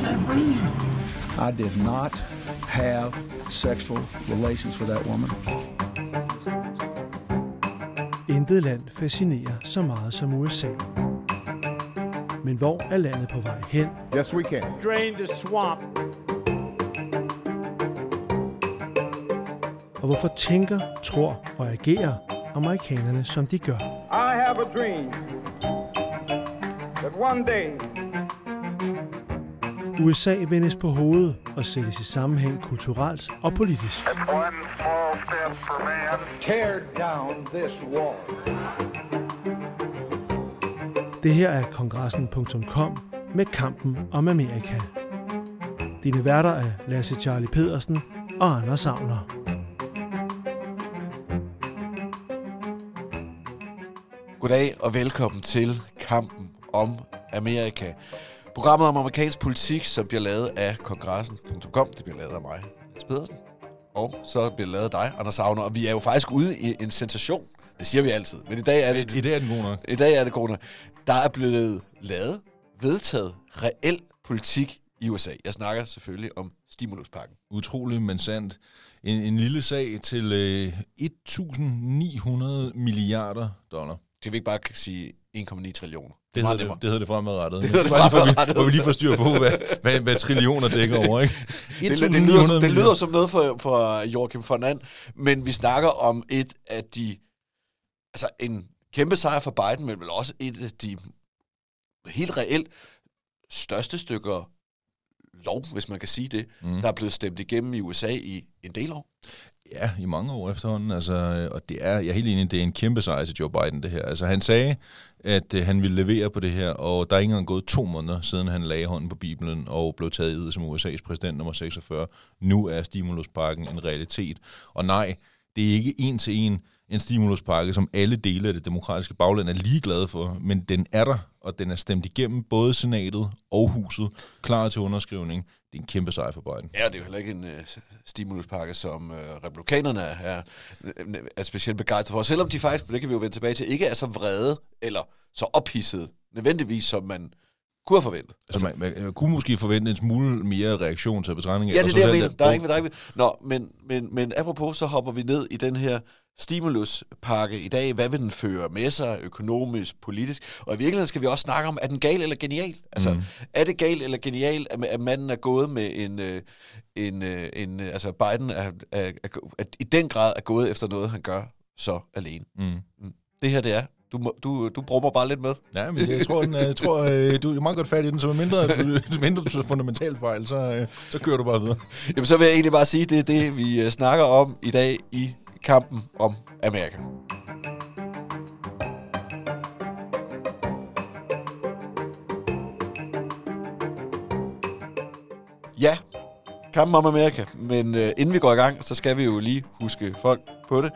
can't breathe. I did not have sexual relations with that woman. Intet land fascinerer så meget som USA. Men hvor er landet på vej hen? Yes, we can. Drain the swamp. Og hvorfor tænker, tror og agerer amerikanerne, som de gør? I have a dream that one day USA vendes på hovedet og sættes i sammenhæng kulturelt og politisk. Tear down this wall. Det her er kongressen.com med kampen om Amerika. Dine værter er Lasse Charlie Pedersen og Anders Savner. Goddag og velkommen til Kampen om Amerika. Programmet om amerikansk politik, som bliver lavet af kongressen.com. Det bliver lavet af mig, Lars Pedersen. Og så bliver det lavet af dig, Anders Savner. Og vi er jo faktisk ude i en sensation. Det siger vi altid. Men i dag er det, I dag er god nok. i dag er det corona. Der er blevet lavet, vedtaget, reel politik i USA. Jeg snakker selvfølgelig om stimuluspakken. Utrolig, men sandt. En, en lille sag til øh, 1.900 milliarder dollar. Skal vi ikke bare sige 1,9 trillioner? Det hedder det, det hedder det fremadrettet. Det hedder det vi, fremadrettet. hvor vi lige får styr på, hvad, hvad, hvad trillioner dækker over. Ikke? Det, det, 1.900 lyder, det lyder som noget for, for Joachim von And, men vi snakker om et af de... Altså en kæmpe sejr for Biden, men vel også et af de helt reelt største stykker lov, hvis man kan sige det, mm. der er blevet stemt igennem i USA i en del år. Ja, i mange år efterhånden. Altså, og det er, jeg er helt enig, det er en kæmpe sejr til Joe Biden, det her. Altså, han sagde, at øh, han ville levere på det her, og der er ikke engang gået to måneder, siden han lagde hånden på Bibelen og blev taget ud som USA's præsident nummer 46. Nu er stimuluspakken en realitet. Og nej, det er ikke en til en en stimuluspakke, som alle dele af det demokratiske bagland er ligeglade for, men den er der, og den er stemt igennem både senatet og huset, klar til underskrivning. Det er en kæmpe sejr for Biden. Ja, det er jo heller ikke en uh, stimuluspakke, som uh, republikanerne er, er specielt begejstrede for. Selvom de faktisk, det kan vi jo vende tilbage til, ikke er så vrede eller så ophidset, nødvendigvis som man kunne have forventet. Altså, man, man, man kunne måske forvente en smule mere reaktion til betragtning af. Ja, det er det, jeg mener. Der er ikke, der er ikke, Nå, men, men, men apropos, så hopper vi ned i den her stimuluspakke i dag. Hvad vil den føre med sig, økonomisk, politisk? Og i virkeligheden skal vi også snakke om, er den gal eller genial? Altså, mm. er det galt eller genial, at, at manden er gået med en... øh, en, øh, en øh, altså, Biden er, er, er, er, i den grad er gået efter noget, han gør så alene. Mm. Det her, det er. Du, må- du, du brummer bare lidt med. Ja, men jeg tror, den, jeg tror du er meget godt fat i den, så mindre, mindre du fundamentalt fejl, så, så kører du bare videre. Jamen, så vil jeg egentlig bare sige, det er det, vi snakker om i dag i kampen om Amerika. Ja, kampen om Amerika. Men øh, inden vi går i gang, så skal vi jo lige huske folk på det.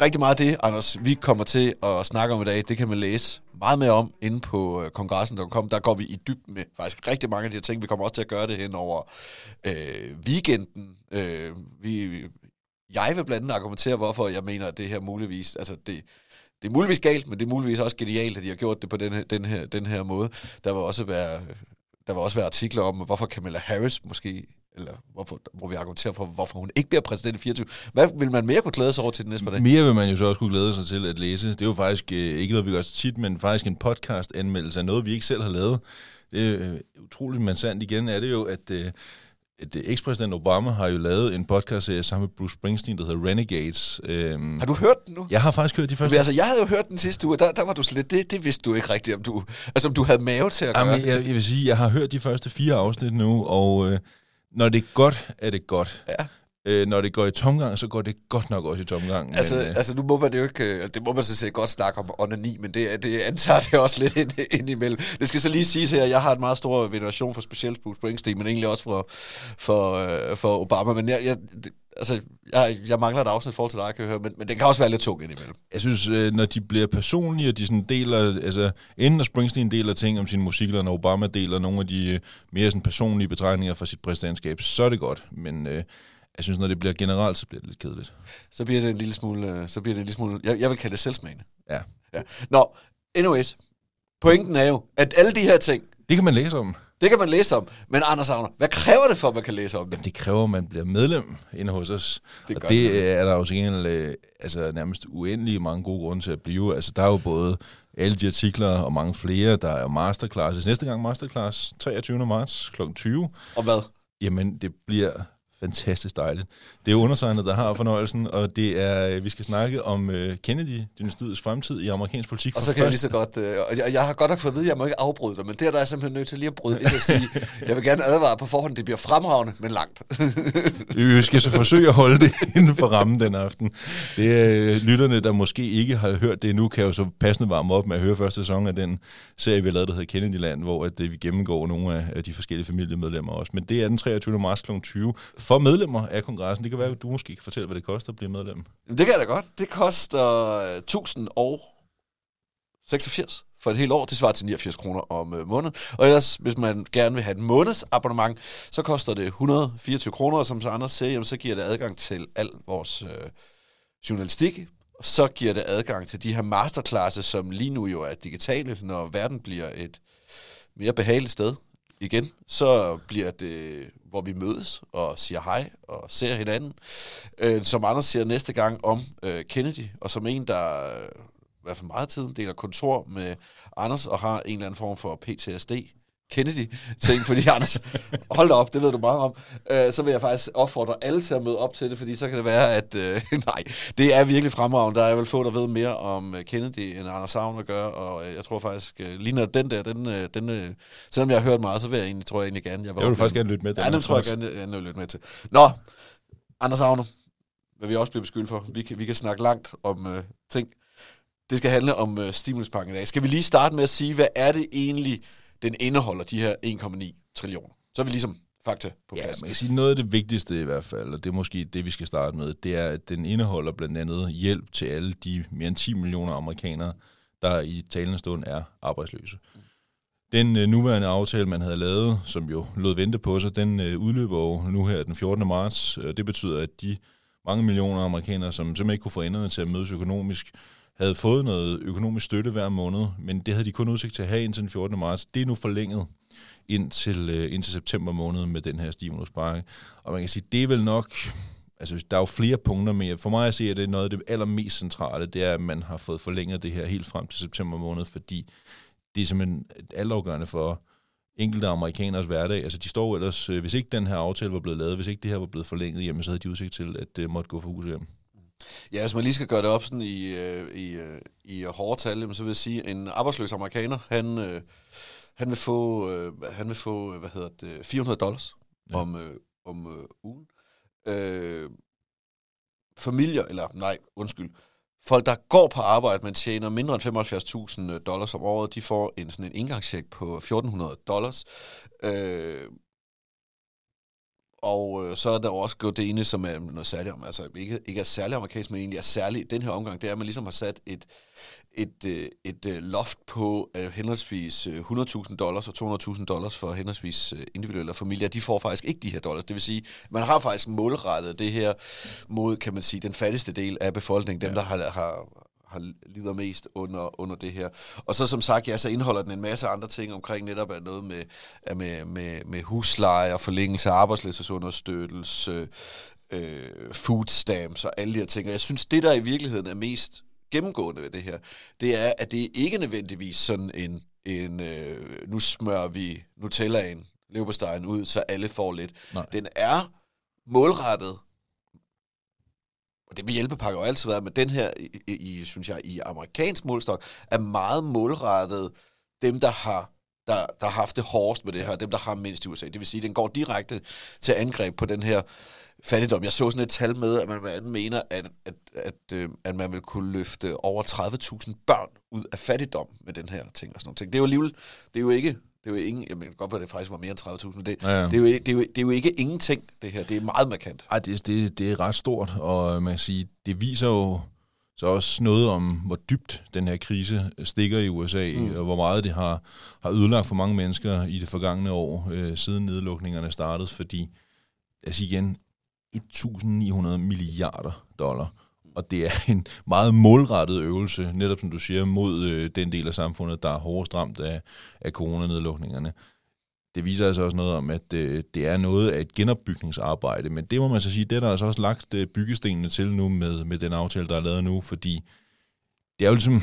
Rigtig meget af det, Anders, vi kommer til at snakke om i dag, det kan man læse meget mere om inde på øh, kongressen.com. Der går vi i dybden med faktisk rigtig mange af de her ting. Vi kommer også til at gøre det hen over øh, weekenden. Øh, vi, jeg vil blandt andet argumentere, hvorfor jeg mener, at det her muligvis... Altså det, det er muligvis galt, men det er muligvis også genialt, at de har gjort det på den her, den her, den her måde. Der vil også være, der vil også være artikler om, hvorfor Kamala Harris måske eller hvorfor, hvor vi argumenterer for, hvorfor hun ikke bliver præsident i 24. Hvad vil man mere kunne glæde sig over til den næste par dage? Mere vil man jo så også kunne glæde sig til at læse. Det er jo faktisk øh, ikke noget, vi gør så tit, men faktisk en podcast-anmeldelse af noget, vi ikke selv har lavet. Det er øh, utroligt, men sandt igen er det jo, at, at øh, ekspræsident Obama har jo lavet en podcast sammen med Bruce Springsteen, der hedder Renegades. Øhm, Har du hørt den nu? Jeg har faktisk hørt de første Men altså, jeg havde jo hørt den sidste uge, og der, der var du slet, det, det vidste du ikke rigtigt, om du, altså, om du havde mave til at gøre. Jamen, jeg, jeg vil sige, jeg har hørt de første fire afsnit nu, og øh, når det er godt, er det godt. Ja. Øh, når det går i tomgang, så går det godt nok også i tomgang. Altså, men, øh, altså, nu må man det jo ikke, øh, det må man så set godt snakke om onani, men det, det antager det også lidt ind, ind imellem. Det skal så lige siges her, at jeg har en meget stor veneration for specielt Bruce Springsteen, men egentlig også for, for, øh, for Obama, men jeg, jeg, det, altså, jeg, jeg mangler et afsnit forhold til dig, kan jeg høre, men, men det kan også være lidt tung indimellem. jeg synes, når de bliver personlige, og de sådan deler, altså, når Springsteen deler ting om sin musik, eller når Obama deler nogle af de mere sådan personlige betragtninger fra sit præsidentskab, så er det godt. Men øh, jeg synes, når det bliver generelt, så bliver det lidt kedeligt. Så bliver det en lille smule, øh, så bliver det en lille smule, jeg, jeg vil kalde det selvsmagende. Ja. ja. Nå, anyways, pointen er jo, at alle de her ting, Det kan man læse om. Det kan man læse om. Men Anders Agner, hvad kræver det for, at man kan læse om det? Det kræver, at man bliver medlem inde hos os. Det og det det. er der jo sikkert øh, altså, nærmest uendelig mange gode grunde til at blive. Altså, der er jo både alle de artikler og mange flere. Der er masterclasses. Næste gang masterclass 23. marts kl. 20. Og hvad? Jamen, det bliver fantastisk dejligt. Det er undertegnet, der har fornøjelsen, og det er, øh, vi skal snakke om uh, Kennedy-dynastiets fremtid i amerikansk politik. Og så kan jeg lige så godt... Øh, og jeg, jeg har godt nok fået at vide, at jeg må ikke afbryde dig, men det er der er simpelthen nødt til lige at bryde ind og sige, jeg vil gerne advare på forhånd, det bliver fremragende, men langt. Vi skal så forsøge at holde det inden for rammen den aften. Det er øh, lytterne, der måske ikke har hørt det endnu, kan jo så passende varme op med at høre første sæson af den serie, vi har lavet, der hedder Kennedyland, hvor at, øh, vi gennemgår nogle af, af de forskellige familiemedlemmer også. Men det er den 23. marts kl. 20 for medlemmer af kongressen. Det kan være, at du måske kan fortælle, hvad det koster at blive medlem. Det kan jeg da godt. Det koster øh, 1000 og 86 for et helt år. Det svarer til 89 kroner om øh, måneden. Og ellers, hvis man gerne vil have et måneds abonnement, så koster det 124 kroner, og som så andre siger, jamen, så giver det adgang til al vores øh, journalistik. Og så giver det adgang til de her masterclasses, som lige nu jo er digitale, når verden bliver et mere behageligt sted igen. Så bliver det, hvor vi mødes og siger hej og ser hinanden. Øh, som Anders siger næste gang om øh, Kennedy, og som en, der øh, i hvert fald meget tid deler kontor med Anders og har en eller anden form for PTSD. Kennedy-ting, fordi Anders, hold da op, det ved du meget om, øh, så vil jeg faktisk opfordre alle til at møde op til det, fordi så kan det være, at øh, nej, det er virkelig fremragende. Der er vel få, der ved mere om øh, Kennedy, end Anders Savn at gøre, og øh, jeg tror faktisk, øh, lige når den der, den, øh, den øh, selvom jeg har hørt meget, så vil jeg egentlig, tror jeg egentlig gerne, jeg Jeg vil faktisk gerne lytte med. Ja, den tror jeg gerne, jeg vil lytte med til. Nå, Anders Agner, hvad vi også bliver beskyldt for. Vi kan, vi kan snakke langt om øh, ting. Det skal handle om øh, stimuluspakken i dag. Skal vi lige starte med at sige, hvad er det egentlig, den indeholder, de her 1,9 trillioner? Så er vi ligesom fakta på Ja, plads. man kan sige, noget af det vigtigste i hvert fald, og det er måske det, vi skal starte med, det er, at den indeholder blandt andet hjælp til alle de mere end 10 millioner amerikanere, der i talende stund er arbejdsløse. Den øh, nuværende aftale, man havde lavet, som jo lod vente på sig, den øh, udløber jo nu her den 14. marts. Og det betyder, at de mange millioner amerikanere, som simpelthen ikke kunne få enderne til at mødes økonomisk, havde fået noget økonomisk støtte hver måned, men det havde de kun udsigt til at have indtil den 14. marts. Det er nu forlænget indtil, øh, indtil september måned med den her stimuluspakke. Og man kan sige, det er vel nok... Altså, der er jo flere punkter med. For mig at se, at det er noget af det allermest centrale, det er, at man har fået forlænget det her helt frem til september måned, fordi det er simpelthen altafgørende for enkelte amerikaners hverdag. Altså, de står ellers, øh, hvis ikke den her aftale var blevet lavet, hvis ikke det her var blevet forlænget, jamen, så havde de udsigt til, at det måtte gå for hus hjem. Ja, hvis man lige skal gøre det op sådan i, øh, i, øh, i hårde tal, så vil jeg sige, at en arbejdsløs amerikaner, han, øh, han vil få, han vil få hvad hedder det, 400 dollars Ja. om, om ugen. Øh, familier, eller nej, undskyld, folk, der går på arbejde, men tjener mindre end 75.000 dollars om året, de får en sådan en indgangscheck på 1.400 dollars. Øh, og øh, så er der jo også det ene, som er noget særligt, om- altså ikke, ikke er særlig amerikansk, men egentlig er særligt i den her omgang, det er, at man ligesom har sat et, et, øh, et øh, loft på øh, henholdsvis øh, 100.000 dollars og 200.000 dollars for henholdsvis øh, individuelle familier. De får faktisk ikke de her dollars. Det vil sige, man har faktisk målrettet det her mod, kan man sige, den fattigste del af befolkningen, dem, Ja. der har, har, har lider mest under, under det her. Og så som sagt, ja, så indeholder den en masse andre ting omkring netop at noget med, med, med, med husleje og forlængelse af arbejdsløshedsunderstøttelse, øh, food stamps og alle de her ting. Og jeg synes, det der i virkeligheden er mest gennemgående ved det her, det er, at det ikke nødvendigvis sådan en, en øh, nu smører vi Nutellaen, leverpostejen ud, så alle får lidt. Nej. Den er målrettet og det vil hjælpepakke jo altid været, men den her, i, i, synes jeg, i amerikansk målstok, er meget målrettet dem, der har der, der har haft det hårdest med det her, dem, der har mindst i USA. Det vil sige, at den går direkte til angreb på den her fattigdom. Jeg så sådan et tal med, at man blandt andet mener, at, at, at, øh, at man vil kunne løfte over 30.000 børn ud af fattigdom med den her ting og sådan noget. Det er jo alligevel, det er jo ikke, det er jo ingen, jeg mener godt, at det faktisk var mere end 30.000, men det, Ja, ja. det, er jo, ikke- det, er jo, det er jo ikke ingenting, det her. Det er meget markant. Ej, det, det, det er ret stort, og man kan sige, det viser jo så også noget om, hvor dybt den her krise stikker i USA, mm. og hvor meget det har, har ødelagt for mange mennesker i det forgangne år, øh, siden nedlukningerne startede, fordi, altså igen, 1.900 milliarder dollar, og det er en meget målrettet øvelse, netop som du siger, mod øh, den del af samfundet, der er hårdest ramt af, af coronanedlukningerne. det viser altså også noget om, at øh, det er noget af et genopbygningsarbejde. Men det må man så sige, det er der altså også lagt øh, byggestenene til nu med, med den aftale, der er lavet nu, fordi det er jo ligesom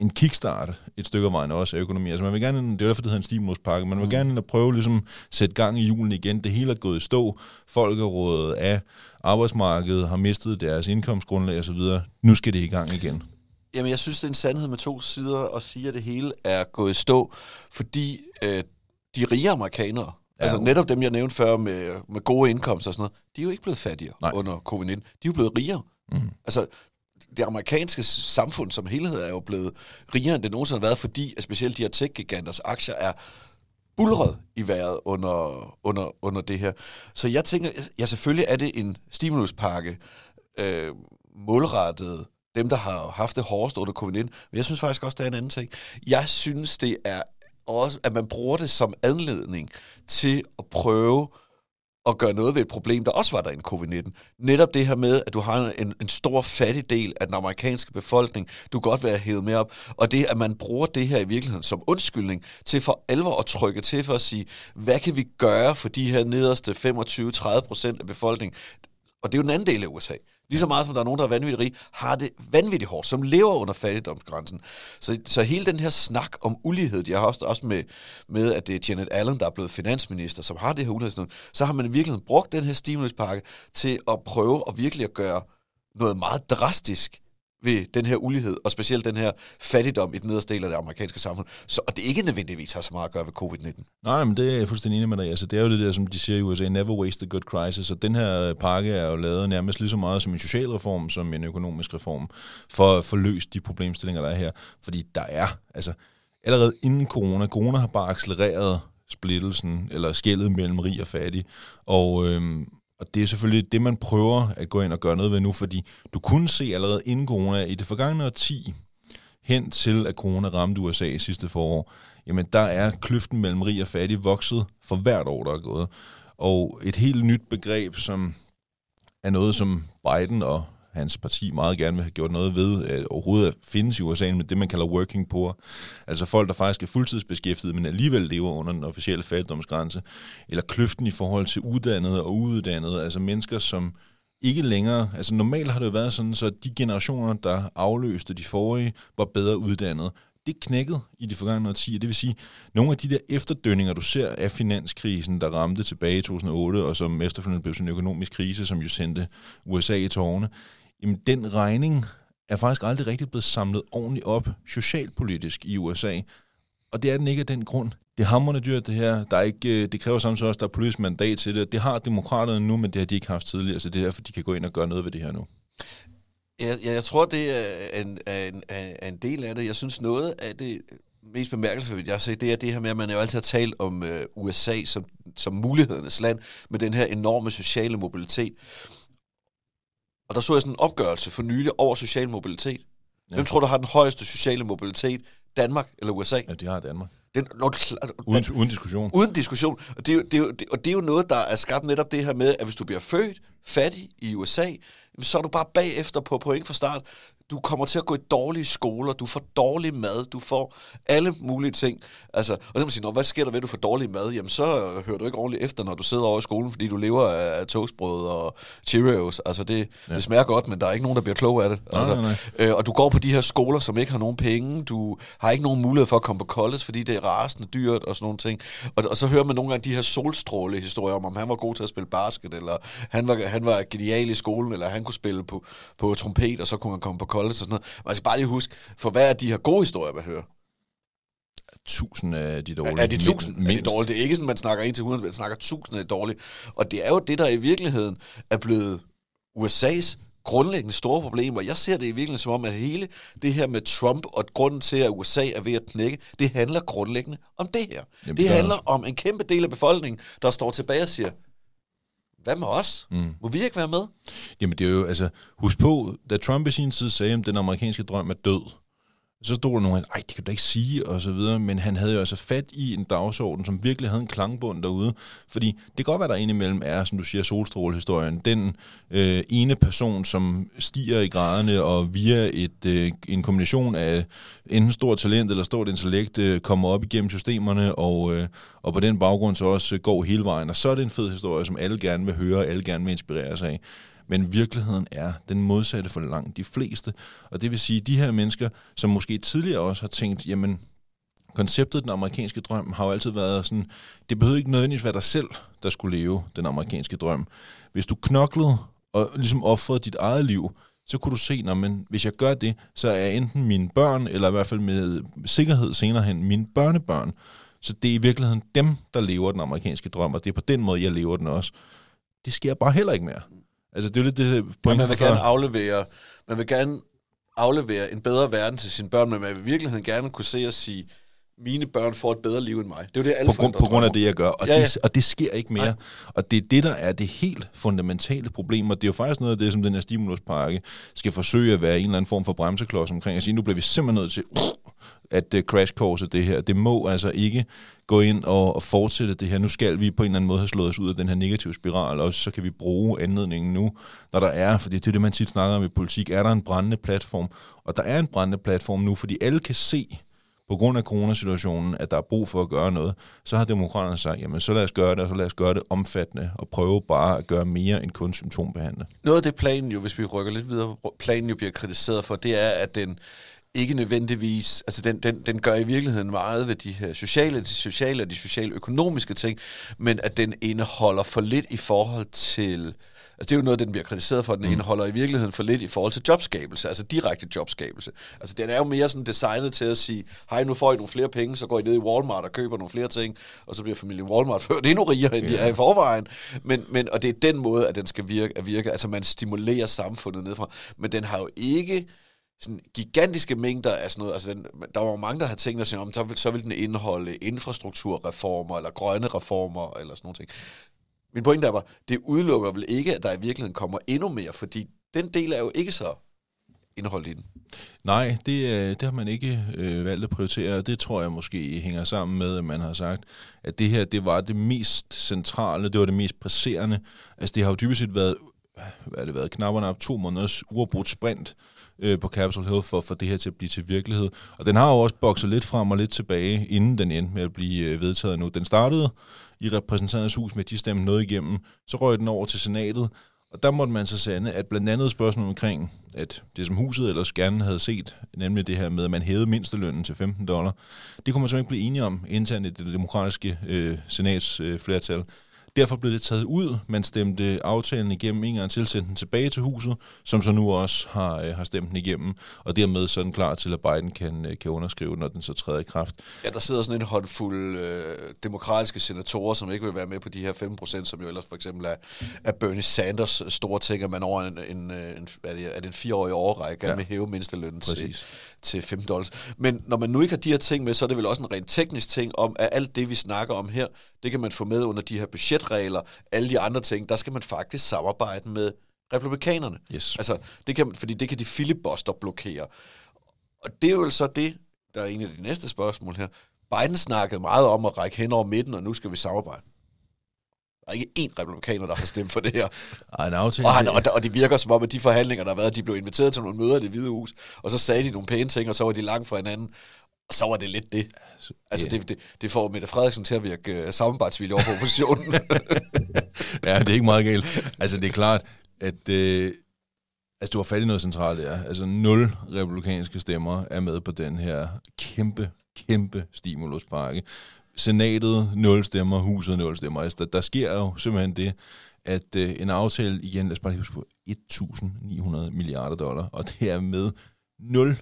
en kickstart et stykke af vejen også af økonomi. Altså man vil gerne, det er derfor, det hedder en stimuluspakke, man vil mm. gerne prøve ligesom sætte gang i julen igen. Det hele er gået i stå. Folkerådet af arbejdsmarkedet har mistet deres indkomstgrundlag osv. Nu skal det i gang igen. Jamen, jeg synes, det er en sandhed med to sider at sige, at det hele er gået i stå, fordi øh, de rige amerikanere, ja, altså netop dem, jeg nævnte før med, med gode indkomster og sådan noget, de er jo ikke blevet fattigere Nej. under covid-19. De er jo blevet rigere. Mm. Altså, det amerikanske samfund som helhed er jo blevet rigere, end det nogensinde har været, fordi at specielt de her tech-giganters aktier er bulret i vejret under, under, under det her. Så jeg tænker, ja selvfølgelig er det en stimuluspakke, øh, målrettet dem, der har haft det hårdest under covid-19, men jeg synes faktisk også, det er en anden ting. Jeg synes, det er også, at man bruger det som anledning til at prøve at gøre noget ved et problem, der også var der i covid-19. Netop det her med, at du har en, en stor fattig del af den amerikanske befolkning, du godt vil have hævet med op, og det, at man bruger det her i virkeligheden som undskyldning til for alvor at trykke til for at sige, hvad kan vi gøre for de her nederste 25-30 procent af befolkningen? Og det er jo den anden del af USA. Lige så meget som der er nogen, der er vanvittigt rige, har det vanvittigt hårdt, som lever under fattigdomsgrænsen. Så, så hele den her snak om ulighed, jeg har også, også med, med, at det er Janet Allen, der er blevet finansminister, som har det her ulighed, så har man virkelig brugt den her stimuluspakke til at prøve at virkelig at gøre noget meget drastisk ved den her ulighed, og specielt den her fattigdom i den nederste del af det amerikanske samfund, så, og det ikke nødvendigvis har så meget at gøre ved covid-19. Nej, men det er jeg fuldstændig enig med dig. Altså, det er jo det der, som de siger i USA, never waste a good crisis, og den her pakke er jo lavet nærmest lige så meget som en social reform, som en økonomisk reform, for at få løst de problemstillinger, der er her. Fordi der er, altså, allerede inden corona, corona har bare accelereret splittelsen, eller skældet mellem rig og fattig, og, øhm, og det er selvfølgelig det, man prøver at gå ind og gøre noget ved nu, fordi du kunne se allerede inden corona i det forgangne årti, hen til at corona ramte USA i sidste forår, jamen der er kløften mellem rig og fattig vokset for hvert år, der er gået. Og et helt nyt begreb, som er noget, som Biden og hans parti meget gerne vil have gjort noget ved, at overhovedet findes i USA, med det, man kalder working poor. Altså folk, der faktisk er fuldtidsbeskæftiget, men alligevel lever under den officielle fattigdomsgrænse. Eller kløften i forhold til uddannede og uuddannede, altså mennesker, som ikke længere, altså normalt har det jo været sådan, så de generationer, der afløste de forrige, var bedre uddannet det knækkede i de forgangne årtier. Det vil sige, nogle af de der efterdønninger, du ser af finanskrisen, der ramte tilbage i 2008, og som efterfølgende blev sådan en økonomisk krise, som jo sendte USA i tårne, jamen den regning er faktisk aldrig rigtig blevet samlet ordentligt op socialpolitisk i USA. Og det er den ikke af den grund. Det er hammerende dyrt, det her. Der er ikke, øh, det kræver samtidig også, at der er politisk mandat til det. Det har demokraterne nu, men det har de ikke haft tidligere, så det er derfor, de kan gå ind og gøre noget ved det her nu. Jeg, jeg tror, det er en, en, en del af det. Jeg synes, noget af det mest bemærkelsesværdigt, jeg har set, det er det her med, at man jo altid har talt om øh, USA som, som mulighedernes land, med den her enorme sociale mobilitet. Og der så jeg sådan en opgørelse for nylig over social mobilitet. Ja. Hvem tror du har den højeste sociale mobilitet? Danmark eller USA? Ja, de har Danmark. Den, når, uden, uden diskussion. Uden diskussion. Og det, er, det, er, det, og det er jo noget, der er skabt netop det her med, at hvis du bliver født fattig i USA, så er du bare bagefter på point fra start du kommer til at gå i dårlige skoler, du får dårlig mad, du får alle mulige ting. Altså, og så kan man sige, hvad sker der ved, at du får dårlig mad? Jamen, så hører du ikke ordentligt efter, når du sidder over i skolen, fordi du lever af, toastbrød og Cheerios. Altså, det, ja. det smager godt, men der er ikke nogen, der bliver klog af det. Altså, nej, nej, nej. Øh, og du går på de her skoler, som ikke har nogen penge. Du har ikke nogen mulighed for at komme på college, fordi det er rasende dyrt og sådan nogle ting. Og, og så hører man nogle gange de her solstråle-historier om, om han var god til at spille basket, eller han var, han var genial i skolen, eller han kunne spille på, på trompet, og så kunne han komme på college college og sådan noget. Man skal bare lige huske, for hvad er de her gode historier, man hører? Tusind af de dårlige. Er, er de tusind Mindst. er de dårlige? Det er ikke sådan, man snakker ind til 100, man snakker tusind af de dårlige. Og det er jo det, der i virkeligheden er blevet USA's grundlæggende store problemer. Jeg ser det i virkeligheden som om, at hele det her med Trump og grunden til, at USA er ved at knække, det handler grundlæggende om det her. Jamen, det, det handler også. om en kæmpe del af befolkningen, der står tilbage og siger, hvad med os? Mm. Må vi ikke være med? Jamen det er jo, altså, husk på, da Trump i sin tid sagde, at den amerikanske drøm er død, så stod der nogen, ej, det kan du da ikke sige, og så videre, men han havde jo altså fat i en dagsorden, som virkelig havde en klangbund derude, fordi det kan godt være, der indimellem er, som du siger, solstrålehistorien, den øh, ene person, som stiger i graderne, og via et, øh, en kombination af enten stort talent eller stort intellekt, øh, kommer op igennem systemerne, og, øh, og på den baggrund så også går hele vejen, og så er det en fed historie, som alle gerne vil høre, alle gerne vil inspireres af. Men virkeligheden er den modsatte for langt de fleste. Og det vil sige, de her mennesker, som måske tidligere også har tænkt, jamen, konceptet den amerikanske drøm har jo altid været sådan, det behøver ikke nødvendigvis være dig selv, der skulle leve den amerikanske drøm. Hvis du knoklede og ligesom offrede dit eget liv, så kunne du se, når men hvis jeg gør det, så er enten mine børn, eller i hvert fald med sikkerhed senere hen, mine børnebørn. Så det er i virkeligheden dem, der lever den amerikanske drøm, og det er på den måde, jeg lever den også. Det sker bare heller ikke mere. Altså, det er jo lidt det point man vil gerne aflevere, man vil gerne aflevere en bedre verden til sine børn, men man vil i virkeligheden gerne kunne se og sige, mine børn får et bedre liv end mig. Det er jo det, alle på, grund, på grund af det, jeg gør. Og, Ja, ja, ja. ja. Det, og det sker ikke mere. Nej. Og det er det, der er det helt fundamentale problem. Og det er jo faktisk noget af det, som den her stimuluspakke skal forsøge at være en eller anden form for bremseklods omkring. At sige, nu bliver vi simpelthen nødt til at øh, crash course det her. Det må altså ikke gå ind og, og fortsætte det her. Nu skal vi på en eller anden måde have slået os ud af den her negative spiral, og så kan vi bruge anledningen nu, når der er, fordi det er det, man tit snakker om i politik, er der en brændende platform. Og der er en brændende platform nu, fordi alle kan se, på grund af coronasituationen, at der er brug for at gøre noget, så har demokraterne sagt, jamen så lad os gøre det, og så lad os gøre det omfattende, og prøve bare at gøre mere end kun symptombehandle. Noget af det planen jo, hvis vi rykker lidt videre, planen jo bliver kritiseret for, det er, at den ikke nødvendigvis, altså den, den, den gør i virkeligheden meget ved de her sociale, de sociale og de sociale-økonomiske ting, men at den indeholder for lidt i forhold til, altså det er jo noget, den bliver kritiseret for, at den mm. indeholder i virkeligheden for lidt i forhold til jobskabelse, altså direkte jobskabelse. Altså den er jo mere sådan designet til at sige, hej, nu får I nogle flere penge, så går I ned i Walmart og køber nogle flere ting, og så bliver familien Walmart ført endnu rigere, end de er i forvejen. Men, men, og det er den måde, at den skal virke, at virke, altså man stimulerer samfundet nedefra, men den har jo ikke sådan gigantiske mængder af sådan noget. Altså den, der var mange, der havde tænkt sig om, så vil, så vil den indeholde infrastrukturreformer, eller grønne reformer, eller sådan noget. Min pointe er bare, det udelukker vel ikke, at der i virkeligheden kommer endnu mere, fordi den del er jo ikke så indeholdt i den. Nej, det, øh, det har man ikke øh, valgt at prioritere, og det tror jeg måske hænger sammen med, at man har sagt, at det her, det var det mest centrale, det var det mest presserende. Altså det har jo dybest set været, hvad har det været, knap og nap to måneders uafbrudt sprint øh, på Capitol Hill for at få det her til at blive til virkelighed. Og den har jo også bokset lidt frem og lidt tilbage, inden den endte med at blive øh, vedtaget nu. Den startede i repræsentanternes hus med, at de stemte noget igennem, så røg den over til senatet, og der måtte man så sande, at blandt andet spørgsmål omkring, at det som huset ellers gerne havde set, nemlig det her med, at man hævede mindstelønnen til 15 dollar, det kunne man simpelthen ikke blive enige om internt i det demokratiske øh, senats øh, flertal. Derfor blev det taget ud. Man stemte aftalen igennem en gang til, sendte den tilbage til huset, som så nu også har, øh, har stemt den igennem, og dermed så er den klar til, at Biden kan, øh, kan underskrive, når den så træder i kraft. Ja, der sidder sådan en håndfuld øh, demokratiske senatorer, som ikke vil være med på de her 5%, som jo ellers for eksempel er, er Bernie Sanders store ting, at man over en, en, en, er det, er det en fireårig overrække gerne Ja. vil hæve mindstelønnen til, til 5 dollars. Men når man nu ikke har de her ting med, så er det vel også en rent teknisk ting om, at alt det, vi snakker om her, det kan man få med under de her budgetregler, alle de andre ting, der skal man faktisk samarbejde med republikanerne. Yes. Altså, det kan, fordi det kan de filibuster blokere. Og det er jo så det, der er en af de næste spørgsmål her. Biden snakkede meget om at række hen over midten, og nu skal vi samarbejde. Der er ikke én republikaner, der har stemt for det her. Ej, en aftale, Og, han, og, og det virker som om, at de forhandlinger, der har været, de blev inviteret til nogle møder i det hvide hus, og så sagde de nogle pæne ting, og så var de langt fra hinanden. Og så var det lidt det. Altså, det, det, det får Mette Frederiksen til at virke uh, samarbejdsvillig over for oppositionen. ja, det er ikke meget galt. Altså, det er klart, at øh, altså, du har fat i noget centralt, ja. Altså, nul republikanske stemmer er med på den her kæmpe, kæmpe stimuluspakke. Senatet, nul stemmer, huset, nul stemmer. Altså, der, der sker jo simpelthen det, at øh, en aftale, igen, lad os bare huske på, 1.900 milliarder dollar, og det er med nul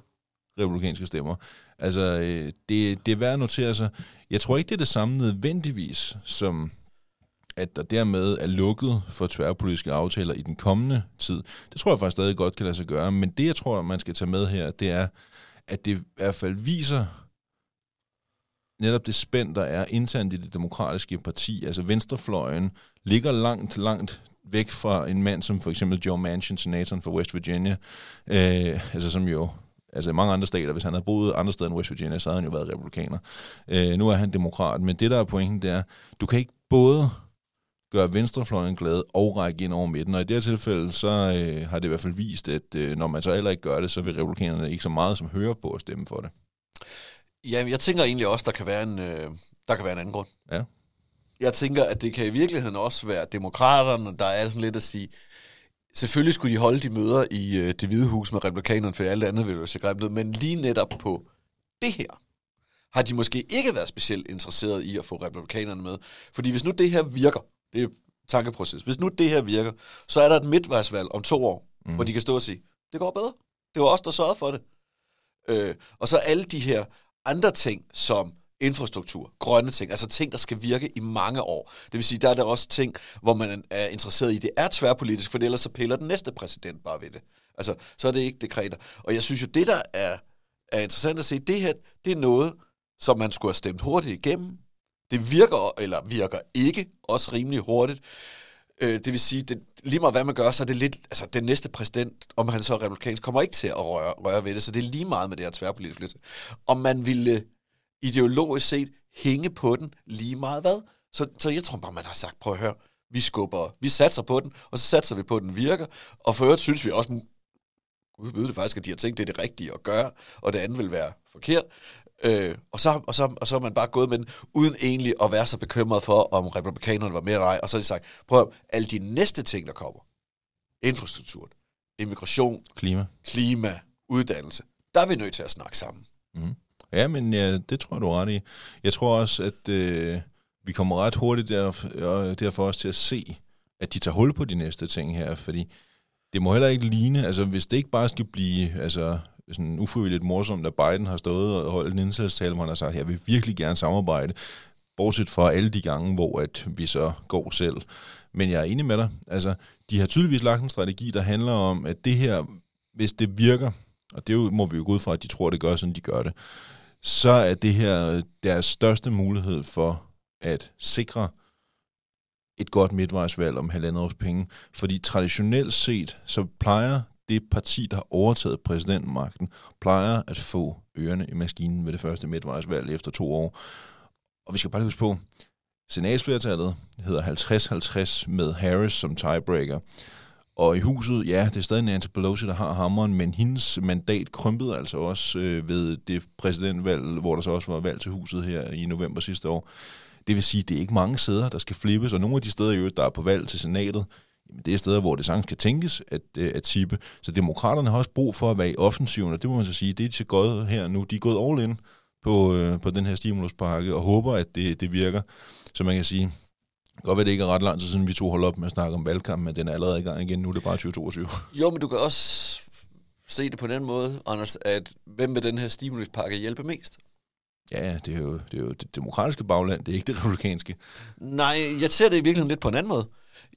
republikanske stemmer. Altså, øh, det, det er værd at notere sig. Jeg tror ikke, det er det samme nødvendigvis, som at der dermed er lukket for tværpolitiske aftaler i den kommende tid. Det tror jeg faktisk stadig godt kan lade sig gøre, men det, jeg tror, man skal tage med her, det er, at det i hvert fald viser netop det spænd, der er internt i det demokratiske parti. Altså venstrefløjen ligger langt, langt væk fra en mand som for eksempel Joe Manchin, senatoren for West Virginia, øh, altså som jo altså mange andre stater, hvis han havde boet andre steder end West Virginia, så havde han jo været republikaner. Øh, nu er han demokrat, men det der er pointen, det er, du kan ikke både gøre venstrefløjen glad og række ind over midten. Og i det her tilfælde, så øh, har det i hvert fald vist, at øh, når man så heller ikke gør det, så vil republikanerne ikke så meget som høre på at stemme for det. Ja, jeg tænker egentlig også, der kan være en, øh, der kan være en anden grund. Ja. Jeg tænker, at det kan i virkeligheden også være demokraterne, der er sådan lidt at sige, selvfølgelig skulle de holde de møder i øh, det hvide hus med republikanerne, for alt andet ville jo se grimt ud, men lige netop på det her, har de måske ikke været specielt interesseret i at få republikanerne med. Fordi hvis nu det her virker, det er tankeproces, hvis nu det her virker, så er der et midtvejsvalg om to år, mm. hvor de kan stå og sige, det går bedre. Det var os, der sørgede for det. Øh, og så alle de her andre ting, som infrastruktur, grønne ting, altså ting, der skal virke i mange år. Det vil sige, der er der også ting, hvor man er interesseret i, det er tværpolitisk, for ellers så piller den næste præsident bare ved det. Altså, så er det ikke dekreter. Og jeg synes jo, det der er, er interessant at se, det her, det er noget, som man skulle have stemt hurtigt igennem. Det virker, eller virker ikke, også rimelig hurtigt. Øh, det vil sige, det, lige meget hvad man gør, så er det lidt, altså den næste præsident, om han så er republikansk, kommer ikke til at røre, røre ved det, så det er lige meget med det her tværpolitiske. Om man ville ideologisk set hænge på den lige meget hvad. Så, så jeg tror bare, man har sagt, prøv at høre, vi skubber, vi satser på den, og så satser vi på, at den virker, og for øvrigt synes vi også, Gud ved det faktisk, at de har tænkt, det er det rigtige at gøre, og det andet vil være forkert. Øh, og, så, og, så, og så er man bare gået med den, uden egentlig at være så bekymret for, om republikanerne var mere eller ej. Og så har de sagt, prøv at, alle de næste ting, der kommer, infrastruktur, immigration, Klima. klima, uddannelse, der er vi nødt til at snakke sammen. Mm. Ja, men ja, det tror jeg, du er ret i. Jeg tror også, at øh, vi kommer ret hurtigt der, øh, derfor også til at se, at de tager hul på de næste ting her, fordi det må heller ikke ligne, altså hvis det ikke bare skal blive altså, sådan ufrivilligt morsomt, at Biden har stået og holdt en indsatstale, hvor han har sagt, jeg vil virkelig gerne samarbejde, bortset fra alle de gange, hvor at vi så går selv. Men jeg er enig med dig, altså de har tydeligvis lagt en strategi, der handler om, at det her, hvis det virker, og det må vi jo gå ud fra, at de tror, det gør, sådan de gør det, så er det her deres største mulighed for at sikre et godt midtvejsvalg om halvandet års penge. Fordi traditionelt set, så plejer det parti, der har overtaget præsidentmagten, plejer at få ørerne i maskinen ved det første midtvejsvalg efter to år. Og vi skal bare huske på, senatsflertallet hedder 50-50 med Harris som tiebreaker. Og i huset, ja, det er stadig Nancy Pelosi, der har hammeren, men hendes mandat krympede altså også øh, ved det præsidentvalg, hvor der så også var valg til huset her i november sidste år. Det vil sige, at det er ikke mange sæder, der skal flippes, og nogle af de steder, der er på valg til senatet, jamen det er steder, hvor det sagtens kan tænkes at, øh, at tippe. Så demokraterne har også brug for at være i offensiven, og det må man så sige, det er til godt her nu. De er gået all in på, øh, på den her stimuluspakke, og håber, at det, det virker. Så man kan sige, Godt ved, det ikke er ret lang tid siden, vi to holdt op med at snakke om valgkamp, men den er allerede i gang igen. Nu er det bare 2022. Jo, men du kan også se det på den måde, Anders, at hvem vil den her stimuluspakke hjælpe mest? Ja, det er, jo, det er jo det demokratiske bagland, det er ikke det republikanske. Nej, jeg ser det i virkeligheden lidt på en anden måde.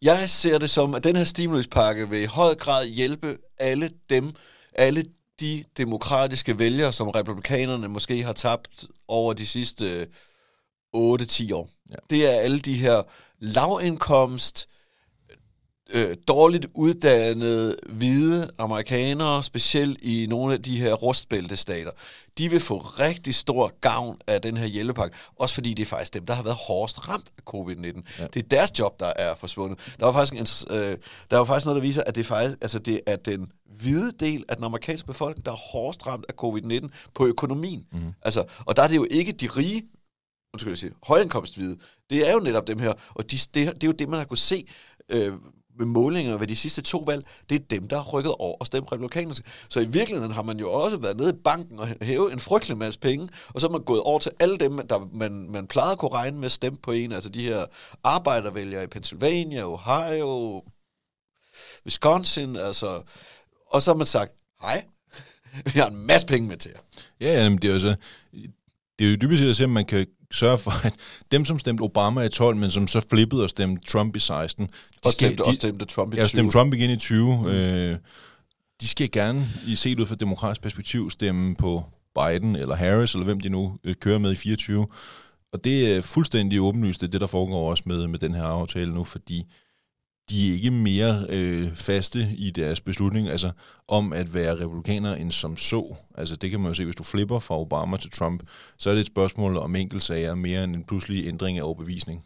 Jeg ser det som, at den her stimuluspakke vil i høj grad hjælpe alle dem, alle de demokratiske vælgere, som republikanerne måske har tabt over de sidste 8-10 år. Ja. Det er alle de her lavindkomst, øh, dårligt uddannede hvide amerikanere, specielt i nogle af de her rustbæltestater, de vil få rigtig stor gavn af den her hjælpepakke, også fordi det er faktisk dem, der har været hårdest ramt af covid-19. Ja. Det er deres job, der er forsvundet. Der var faktisk, en, øh, der var faktisk noget, der viser, at det, faktisk, altså det er den hvide del af den amerikanske befolkning, der er hårdest ramt af covid-19 på økonomien. Mm. Altså, og der er det jo ikke de rige undskyld, jeg siger, højindkomsthvide, det er jo netop dem her, og de, det, det er jo det, man har kunnet se øh, med målinger ved de sidste to valg, det er dem, der har rykket over og stemt republikanerne. Så i virkeligheden har man jo også været nede i banken og hævet en frygtelig masse penge, og så er man gået over til alle dem, der man, man plejede at kunne regne med at stemme på en, altså de her arbejdervælgere i Pennsylvania, Ohio, Wisconsin, altså, og så har man sagt, hej, vi har en masse penge med til jer. Ja, jamen, det er jo så, det er jo dybest set at se, om man kan sørge for, at dem, som stemte Obama i 12, men som så flippede og stemte Trump i 16... De og skal, stemte, de, også stemte Trump i 20. Ja, stemte Trump igen i 20. Mm. Øh, de skal gerne, i set ud fra demokratisk perspektiv, stemme på Biden eller Harris, eller hvem de nu øh, kører med i 24. Og det er fuldstændig åbenlyst, det, det der foregår også med, med den her aftale nu, fordi de er ikke mere øh, faste i deres beslutning, altså om at være republikaner end som så. Altså det kan man jo se, hvis du flipper fra Obama til Trump, så er det et spørgsmål om enkeltsager mere end en pludselig ændring af overbevisning.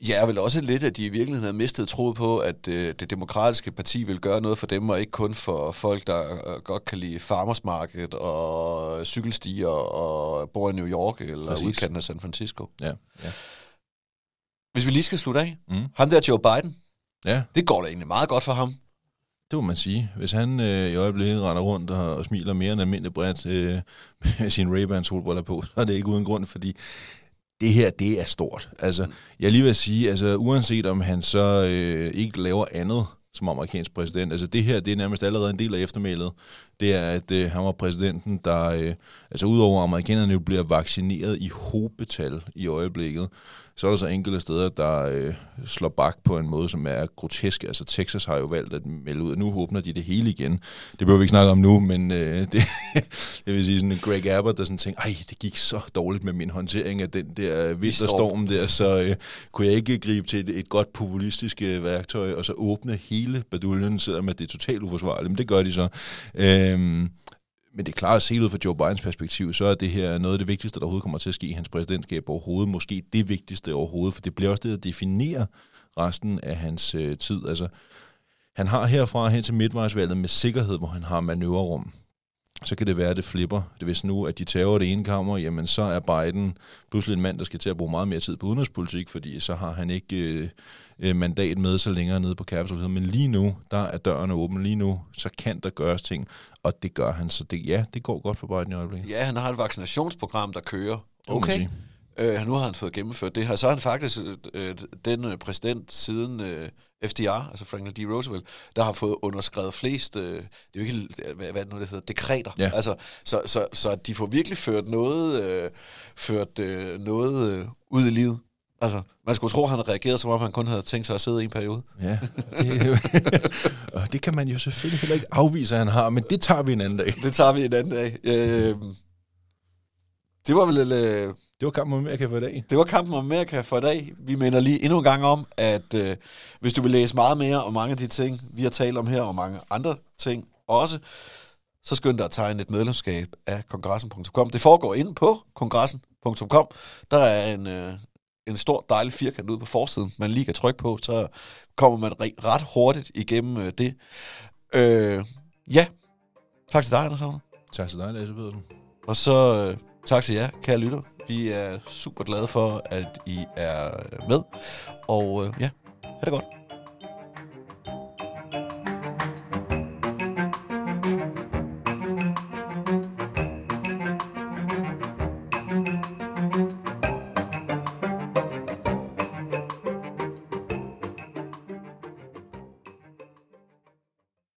Ja, vel også lidt, at de i virkeligheden havde mistet troet på, at øh, det demokratiske parti vil gøre noget for dem, og ikke kun for folk, der øh, godt kan lide farmersmarked og cykelstier og bor i New York eller Præcis. udkanten af San Francisco. Ja, ja. Hvis vi lige skal slutte af. Mm. Ham der Joe Biden, ja det går da egentlig meget godt for ham. det må man sige. Hvis han øh, i øjeblikket render rundt og, og smiler mere end almindeligt bredt øh, med sin Ray-Ban solbriller på, så er det ikke uden grund, fordi det her, det er stort. Altså, jeg lige vil sige, altså, uanset om han så øh, ikke laver andet som amerikansk præsident, altså det her, det er nærmest allerede en del af eftermælet. Det er, at øh, han var præsidenten, der, øh, altså udover at amerikanerne jo bliver vaccineret i hobetal i øjeblikket, så er der så enkelte steder, der øh, slår bak på en måde, som er grotesk. Altså Texas har jo valgt at melde ud, at nu åbner de det hele igen. Det behøver vi ikke snakke om nu, men øh, det, jeg vil sige sådan en Greg Abbott, der sådan tænker, ej, det gik så dårligt med min håndtering af den der vinterstorm der, så øh, kunne jeg ikke gribe til et, et godt populistisk øh, værktøj, og så åbne hele baduljen, selvom det er totalt uforsvarligt. Men det gør de så. Øhm, men det er klart, at se ud fra Joe Bidens perspektiv, så er det her noget af det vigtigste, der overhovedet kommer til at ske i hans præsidentskab overhovedet. Måske det vigtigste overhovedet, for det bliver også det, der definerer resten af hans øh, tid. Altså, han har herfra hen til midtvejsvalget med sikkerhed, hvor han har manøvrerum. Så kan det være, at det flipper. Det hvis nu, at de tager det ene kammer, jamen så er Biden pludselig en mand, der skal til at bruge meget mere tid på udenrigspolitik, fordi så har han ikke øh, øh, mandat med så længere nede på Capitol Hill. Men lige nu, der er dørene åbne. Lige nu, så kan der gøres ting, og det gør han. Så det, ja, det går godt for Biden i øjeblikket. Ja, han har et vaccinationsprogram, der kører. Okay. Øh, nu har han fået gennemført det her. Så er han faktisk øh, den øh, præsident siden øh, FDR, altså Franklin D. Roosevelt, der har fået underskrevet flest, øh, det er jo ikke, hvad, hvad er det nu, det hedder, dekreter. Ja. Altså, så, så, så de får virkelig ført noget, øh, ført, øh, noget øh, ud i livet. Altså, man skulle tro, at han reagerede, som om han kun havde tænkt sig at sidde i en periode. Ja, det, jo, og det kan man jo selvfølgelig heller ikke afvise, at han har, men det tager vi en anden dag. Det tager vi en anden dag. Øh, det var vel... Øh, Det var kampen om Amerika for i dag. Det var kampen om Amerika for i dag. Vi mener lige endnu en gang om, at øh, hvis du vil læse meget mere om mange af de ting, vi har talt om her, og mange andre ting også, så skynd dig at tegne et medlemskab af kongressen.com. Det foregår inde på kongressen.com. Der er en, øh, en stor dejlig firkant ude på forsiden, man lige kan trykke på, så kommer man re- ret hurtigt igennem øh, det. Øh, ja, tak til dig, Anders. Tak til dig, Lasse Pedersen. Og så øh, tak til jer, kære lytter. Vi er super glade for, at I er med. Og øh, ja, ha' det godt.